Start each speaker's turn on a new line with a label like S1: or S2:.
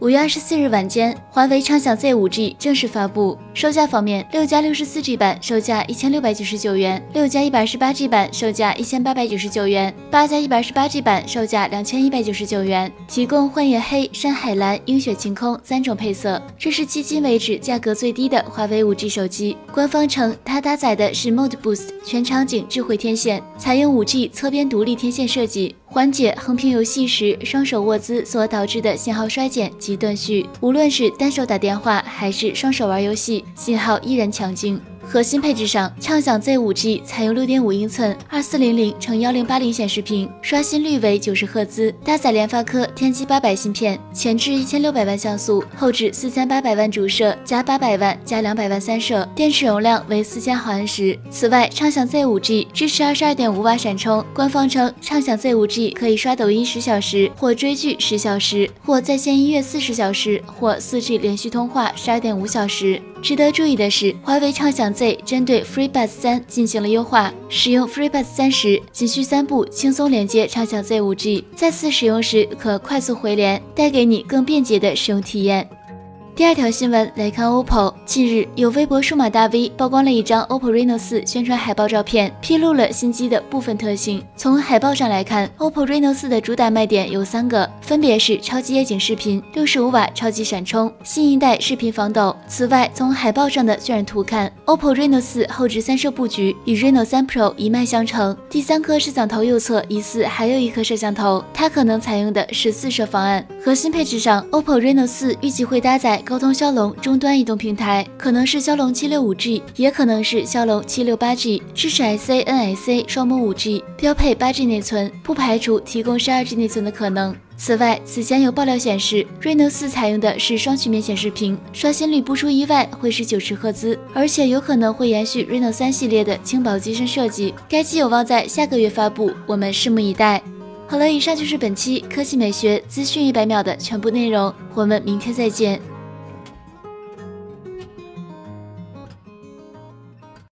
S1: 五月二十四日晚间，华为畅享 Z 五 G 正式发布。售价方面，六加六十四 G 版售价一千六百九十九元，六加一百二十八 G 版售价一千八百九十九元，八加一百二十八 G 版售价两千一百九十九元。提供幻夜黑、山海蓝、鹰雪晴空三种配色。这是迄今为止价格最低的华为五 G 手机。官方称，它搭载的是 Mode Boost 全场景智慧天线，采用五 G 侧边独立天线设计。缓解横屏游戏时双手握姿所导致的信号衰减及断续，无论是单手打电话还是双手玩游戏，信号依然强劲。核心配置上，畅享 Z 五 G 采用六点五英寸二四零零乘幺零八零显示屏，刷新率为九十赫兹，搭载联发科天玑八百芯片，前置一千六百万像素，后置四千八百万主摄加八百万加两百万三摄，电池容量为四千毫安时。此外，畅享 Z 五 G 支持二十二点五瓦闪充。官方称，畅享 Z 五 G 可以刷抖音十小时，或追剧十小时，或在线音乐四十小时，或四 G 连续通话十二点五小时。值得注意的是，华为畅享 Z 针对 FreeBuds 三进行了优化。使用 FreeBuds 三时，仅需三步轻松连接畅享 Z 五 G，再次使用时可快速回连，带给你更便捷的使用体验。第二条新闻来看，OPPO 近日有微博数码大 V 曝光了一张 OPPO Reno 四宣传海报照片，披露了新机的部分特性。从海报上来看，OPPO Reno 四的主打卖点有三个，分别是超级夜景视频、六十五瓦超级闪充、新一代视频防抖。此外，从海报上的渲染图看，OPPO Reno 四后置三摄布局与 Reno 三 Pro 一脉相承，第三颗摄像头右侧疑似还有一颗摄像头，它可能采用的是四摄方案。核心配置上，OPPO Reno 四预计会搭载。高通骁龙终端移动平台可能是骁龙七六五 G，也可能是骁龙七六八 G，支持 SA、NSA 双模五 G，标配八 G 内存，不排除提供十二 G 内存的可能。此外，此前有爆料显示，Reno 四采用的是双曲面显示屏，刷新率不出意外会是九十赫兹，而且有可能会延续 Reno 三系列的轻薄机身设计。该机有望在下个月发布，我们拭目以待。好了，以上就是本期科技美学资讯一百秒的全部内容，我们明天再见。